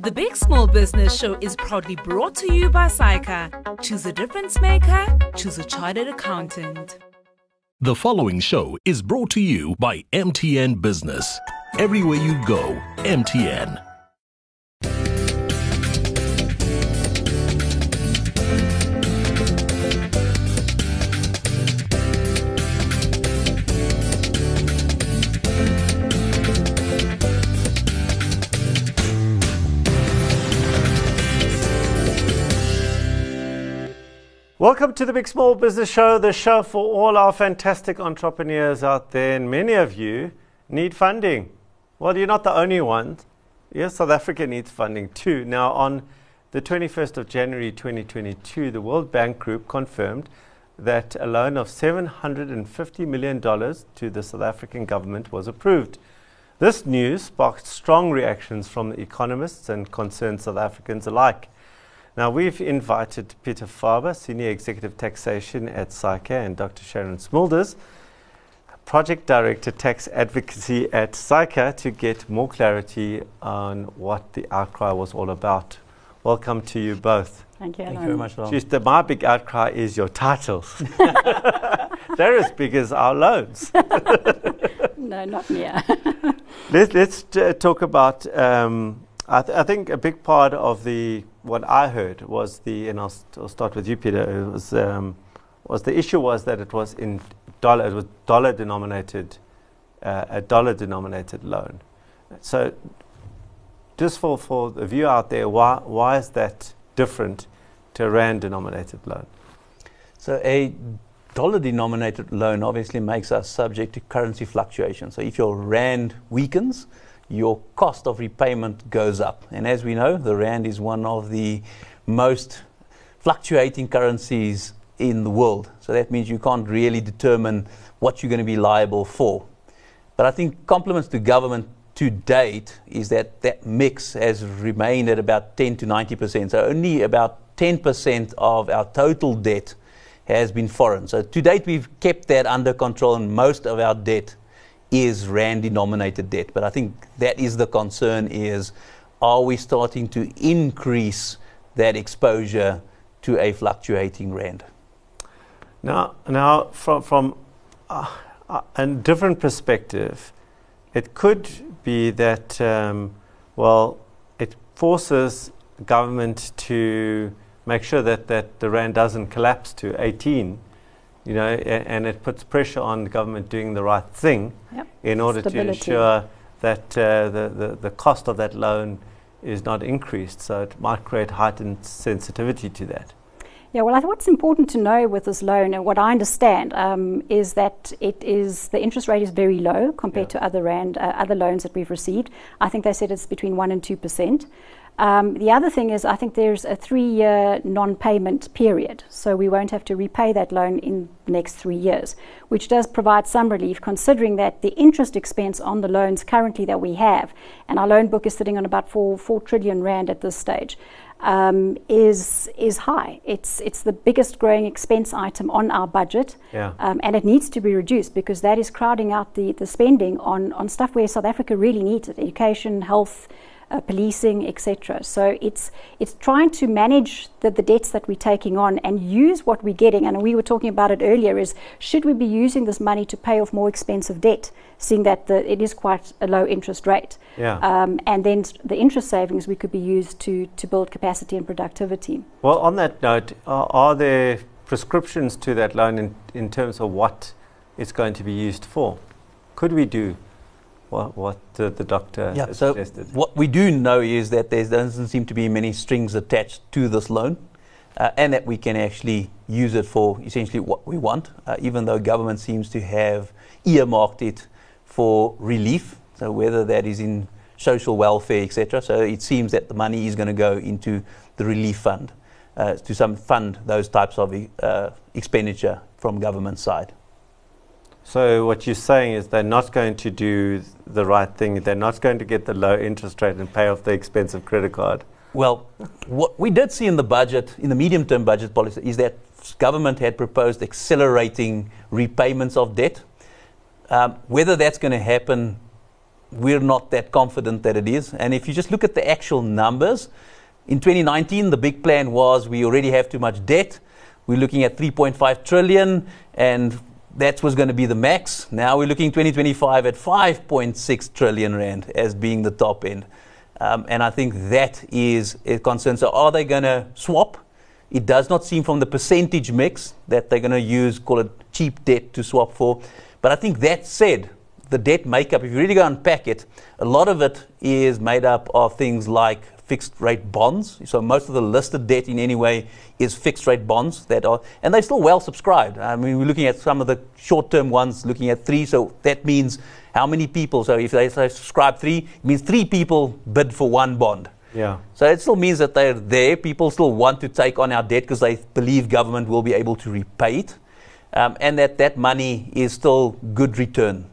The Big Small Business Show is proudly brought to you by SAICA. Choose a difference maker, choose a chartered accountant. The following show is brought to you by MTN Business. Everywhere you go, MTN. Welcome to the Big Small Business Show, the show for all our fantastic entrepreneurs out there. And many of you need funding. Well, you're not the only ones. Yes, South Africa needs funding too. Now, on the 21st of January 2022, the World Bank Group confirmed that a loan of $750 million to the South African government was approved. This news sparked strong reactions from economists and concerned South Africans alike. Now, we've invited Pieter Faber, Senior Executive Taxation at SAICA, and Dr. Sharon Smulders, Project Director Tax Advocacy at SAICA, to get more clarity on what the outcry was all about. Welcome to you both. Thank you. Thank you very much, Ron. Just the, my big outcry is your titles. They're as big as our loans. No, not me. Let, let's t- talk about. Um, I, th- I think a big part of the what I heard was the, and I'll, st- I'll start with you, was um, was the issue was that it was in dollar. It was dollar denominated, uh, a dollar denominated loan. So, just for for the view out there, why why is that different to a rand denominated loan? So a dollar denominated loan obviously makes us subject to currency fluctuation. So if your rand weakens, your cost of repayment goes up. And as we know, the rand is one of the most fluctuating currencies in the world. So that means you can't really determine what you're going to be liable for. But I think compliments to government to date is that that mix has remained at about 10 to 90%. So only about 10% of our total debt has been foreign. So to date, we've kept that under control, and most of our debt is rand denominated debt. But I think that is the concern: is are we starting to increase that exposure to a fluctuating rand? Now, now from from uh, a different perspective, it could be that um, well, it forces government to make sure that, that the rand doesn't collapse to 18, you know, a, and it puts pressure on the government doing the right thing Yep. in order Stability. to ensure that uh, the, the, the cost of that loan is not increased. So it might create heightened sensitivity to that. Yeah, well, I think what's important to know with this loan, and what I understand, um, is that it is the interest rate is very low compared Yeah. to other rand, uh, other loans that we've received. I think they said it's between one and two percent. Um, the other thing is, I think there's a three-year non-payment period, so we won't have to repay that loan in the next three years, which does provide some relief, considering that the interest expense on the loans currently that we have, and our loan book is sitting on about four four trillion rand at this stage um, is is high. It's it's the biggest growing expense item on our budget, Yeah. um, and it needs to be reduced because that is crowding out the, the spending on, on stuff where South Africa really needs it: education, health, uh, policing, etc. So it's it's trying to manage the, the debts that we're taking on and use what we're getting. And we were talking about it earlier: is should we be using this money to pay off more expensive debt, seeing that the, it is quite a low interest rate? Yeah. Um, and then the interest savings we could be used to, to build capacity and productivity. Well, on that note, are, are there prescriptions to that loan in, in terms of what it's going to be used for? Could we do what, what the, the doctor Yeah, has so suggested? what we do know is that there doesn't seem to be many strings attached to this loan, uh, and that we can actually use it for essentially what we want, uh, even though government seems to have earmarked it for relief. So whether that is in social welfare, etc. So it seems that the money is going to go into the relief fund uh, to some fund those types of uh, expenditure from government side. So what you're saying is they're not going to do the right thing. They're not going to get the low interest rate and pay off the expensive credit card. Well, what we did see in the budget, in the medium term budget policy, is that government had proposed accelerating repayments of debt. Um, whether that's going to happen we're not that confident that it is. And if you just look at the actual numbers, in 2019, the big plan was we already have too much debt. We're looking at 3.5 trillion, and that was going to be the max. Now we're looking 2025 at 5.6 trillion rand as being the top end. Um, and I think that is a concern. So are they going to swap? It does not seem from the percentage mix that they're going to use, call it cheap debt to swap for. But I think that said, the debt makeup, if you really go unpack it, a lot of it is made up of things like fixed rate bonds. So most of the listed debt in any way is fixed rate bonds that are, and they're still well subscribed. I mean, we're looking at some of the short term ones, looking at three. So that means how many people? So if they subscribe three, it means three people bid for one bond. Yeah. So it still means that they're there. People still want to take on our debt because they believe government will be able to repay it. Um, and that that money is still good return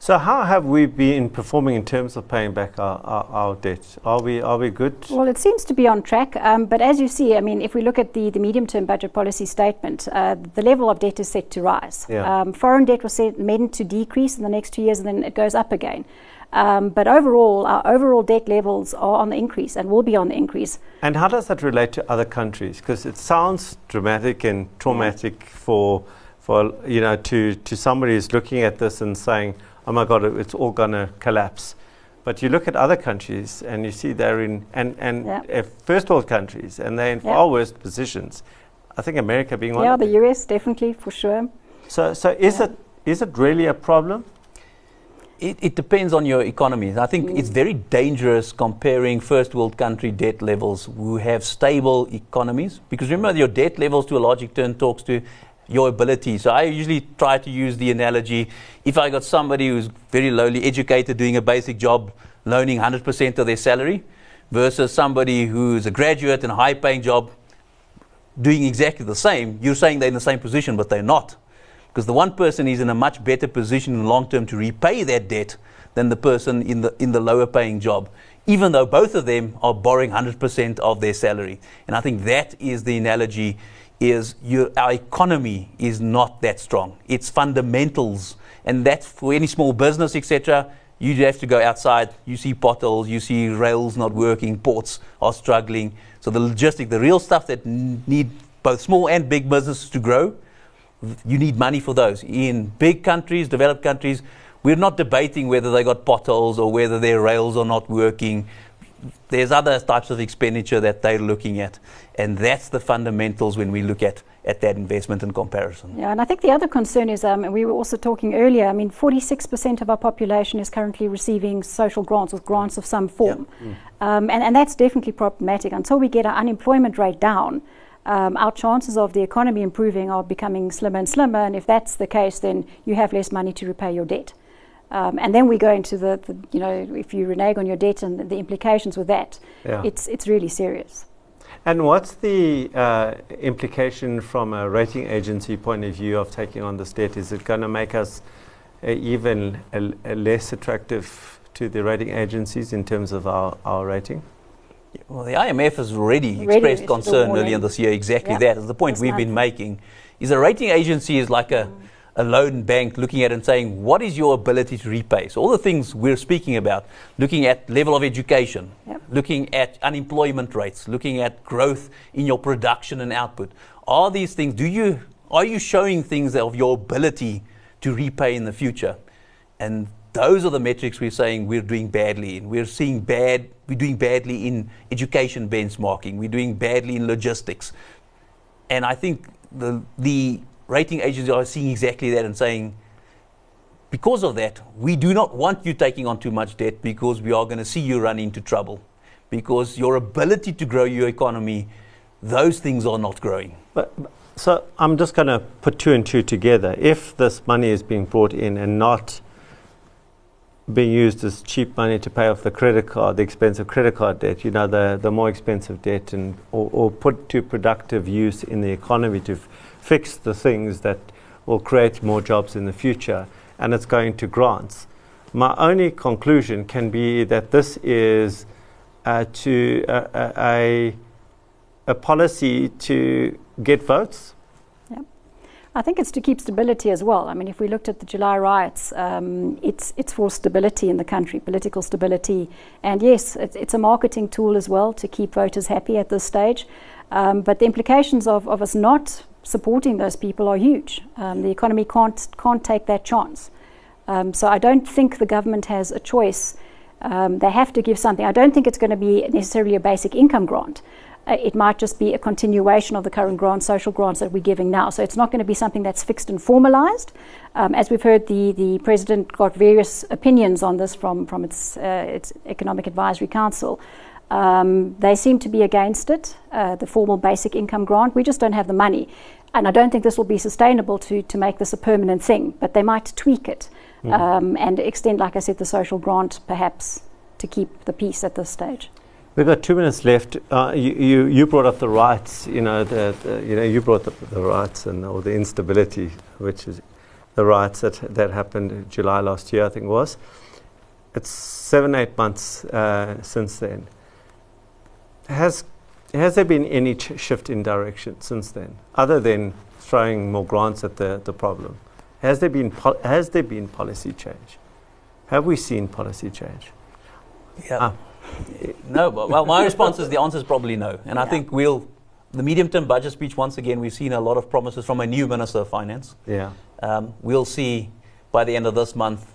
so how have we been performing in terms of paying back our, our, our debt? Are we, are we good? Well, it seems to be on track. Um, but as you see, I mean, if we look at the, the medium-term budget policy statement, uh, the level of debt is set to rise. Yeah. Um, foreign debt was set, meant to decrease in the next two years, and then it goes up again. Um, but overall, our overall debt levels are on the increase and will be on the increase. And how does that relate to other countries? Because it sounds dramatic and traumatic for, for you know, to, to somebody who's looking at this and saying, oh my God, it's all going to collapse. But you look at other countries and you see they're in, and, and uh, first world countries, and they're in far worse positions. I think America being one Yeah, the US, definitely, for sure. So, so is, it, is it really a problem? It, it, depends on your economy. I think mm. it's very dangerous comparing first world country debt levels who have stable economies because remember your debt levels to a large extent talks to your ability. So I usually try to use the analogy if I got somebody who's very lowly educated doing a basic job, loaning 100% of their salary, versus somebody who's a graduate in a high paying job doing exactly the same, you're saying they're in the same position, but they're not. Because the one person is in a much better position in the long term to repay that debt than the person in the, in the lower paying job, even though both of them are borrowing 100% of their salary. And I think that is the analogy is our economy is not that strong. It's fundamentals, and that's for any small business, etc. You have to go outside. You see potholes. You see rails not working. Ports are struggling. So the logistic, the real stuff that need both small and big businesses to grow, you need money for those. In big countries, developed countries, we're not debating whether they got potholes or whether their rails are not working there's other types of expenditure that they're looking at. And that's the fundamentals when we look at, at that investment in comparison. Yeah, and I think the other concern is, um, we were also talking earlier, I mean, 46% of our population is currently receiving social grants or grants of some form. Yeah. Mm. Um, and, and that's definitely problematic. Until we get our unemployment rate down, um, our chances of the economy improving are becoming slimmer and slimmer. And if that's the case, then you have less money to repay your debt. Um, and then we go into the, the, you know, if you renege on your debt and the, the implications with that, yeah. it's, it's really serious. And what's the uh, implication from a rating agency point of view of taking on this debt? Is it going to make us uh, even a, a less attractive to the rating agencies in terms of our, our rating? Well, the IMF has already, already expressed concern earlier this year. Exactly that is the point we've been making. Is a rating agency is like a mm a loan bank looking at and saying, what is your ability to repay? So, all the things we're speaking about, looking at level of education, yep. looking at unemployment rates, looking at growth in your production and output, are these things, do you, are you showing things of your ability to repay in the future? And those are the metrics we're saying we're doing badly in. We're seeing bad, we're doing badly in education benchmarking, we're doing badly in logistics. And I think the, the rating agencies are seeing exactly that and saying, because of that, we do not want you taking on too much debt because we are going to see you run into trouble. Because your ability to grow your economy, those things are not growing. But, so I'm just going to put two and two together. If this money is being brought in and not being used as cheap money to pay off the credit card, the expensive credit card debt, you know, the, the more expensive debt, and or, or put to productive use in the economy to fix the things that will create more jobs in the future, and it's going to grants. My only conclusion can be that this is uh, to uh, uh a, a policy to get votes. Yep. I think it's to keep stability as well. I mean, if we looked at the July riots, um, it's it's for stability in the country, political stability, and yes, it's, it's a marketing tool as well to keep voters happy at this stage. Um, but the implications of, of us not supporting those people are huge. Um, the economy can't can't take that chance. Um, so I don't think the government has a choice. Um, they have to give something. I don't think it's going to be necessarily a basic income grant. Uh, it might just be a continuation of the current grants, social grants that we're giving now. So it's not going to be something that's fixed and formalized. Um, as we've heard, the, the president got various opinions on this from, from its, uh, its Economic Advisory Council. Um, they seem to be against it, uh, the formal basic income grant. We just don't have the money. And I don't think this will be sustainable to, to make this a permanent thing, but they might tweak it mm. um, and extend, like I said, the social grant perhaps to keep the peace at this stage. We've got two minutes left. Uh, you, you, you, brought up the rights, you know, the, the you know, you brought up the, rights and all the instability, which is the riots that that happened July last year, I think it was. It's seven, eight months uh, since then. Has has there been any ch- shift in direction since then, other than throwing more grants at the, the problem? Has there been has there been policy change? Have we seen policy change? Yeah. Ah no, well, my response is the answer is probably no. And yeah. I think we'll, the medium term budget speech, once again, we've seen a lot of promises from a new Minister of Finance. Yeah. Um, we'll see by the end of this month.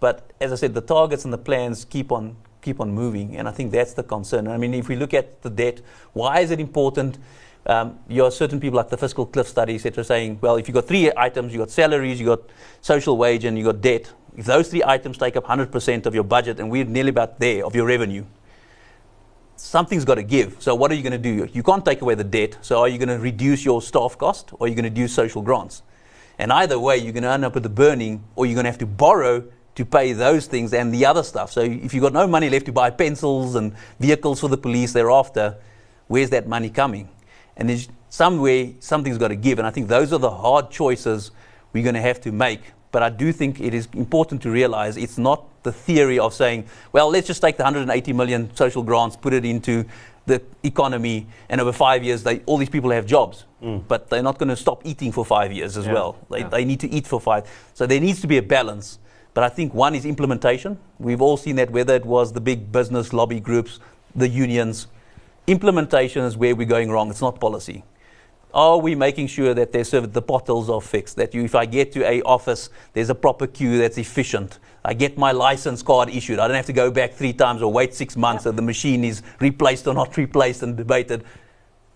But as I said, the targets and the plans keep on keep on moving, and I think that's the concern. I mean, if we look at the debt, why is it important? Um, you have certain people like the fiscal cliff study, etc., saying, well, if you've got three items, you've got salaries, you've got social wage, and you've got debt, if those three items take up 100% of your budget and we're nearly about there of your revenue, something's got to give. So what are you going to do? You can't take away the debt. So are you going to reduce your staff cost or are you going to do social grants? And either way, you're going to end up with the burning or you're going to have to borrow to pay those things and the other stuff. So if you've got no money left to buy pencils and vehicles for the police thereafter, where's that money coming? And there's some way something's got to give. And I think those are the hard choices we're going to have to make but I do think it is important to realize it's not the theory of saying, well, let's just take the 180 million social grants, put it into the economy, and over five years, they, all these people have jobs. Mm. But they're not going to stop eating for five years as yeah. well. They, yeah. they need to eat for five. So there needs to be a balance. But I think one is implementation. We've all seen that, whether it was the big business lobby groups, the unions. Implementation is where we're going wrong. It's not policy are we making sure that the potholes are fixed? That you, if I get to a office, there's a proper queue that's efficient. I get my license card issued. I don't have to go back three times or wait six months so the machine is replaced or not replaced and debated.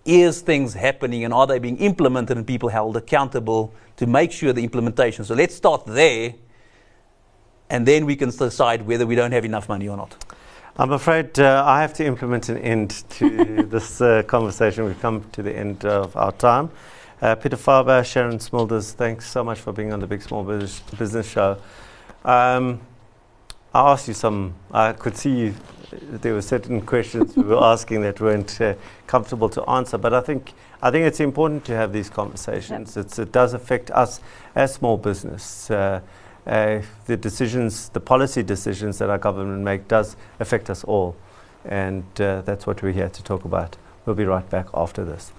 Is things happening and are they being implemented and people held accountable to make sure the implementation? So let's start there and then we can decide whether we don't have enough money or not. I'm afraid uh, I have to implement an end to this uh, conversation. We've come to the end of our time. Uh, Pieter Faber, Sharon Smulders, thanks so much for being on the Big Small Business, business Show. Um, I asked you some, I could see you, there were certain questions we were asking that weren't uh, comfortable to answer, but I think, I think it's important to have these conversations. Yep. it does affect us as small business. Uh, the decisions, the policy decisions that our government make does affect us all. And uh, that's what we're here to talk about. We'll be right back after this.